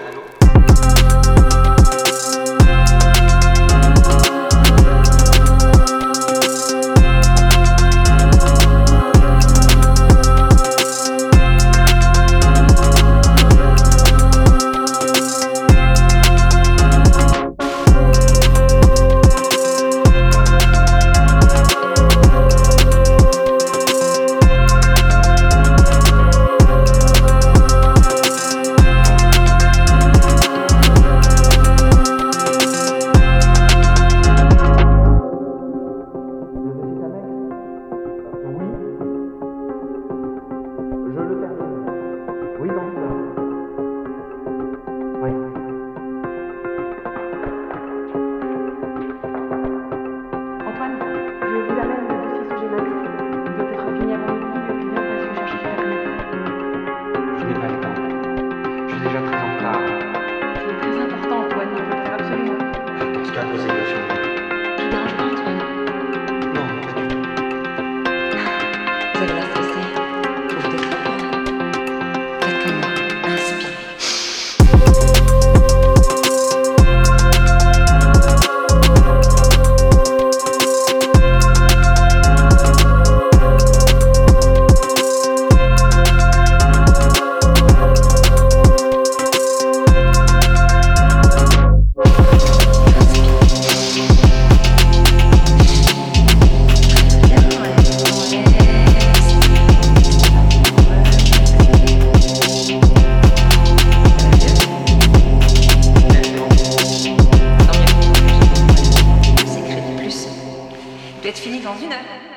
salud. Oui, dans heure. Oui. Antoine, je vous amène le dossier sous Gemax. Il doit être fini avant midi, le client passe le chercher cet après-midi. Je n'ai pas le temps. Je suis déjà très en retard. C'est très important, Antoine, il faut le faire absolument. Dans ce cas, posez le sur moi. Doit être fini dans une heure.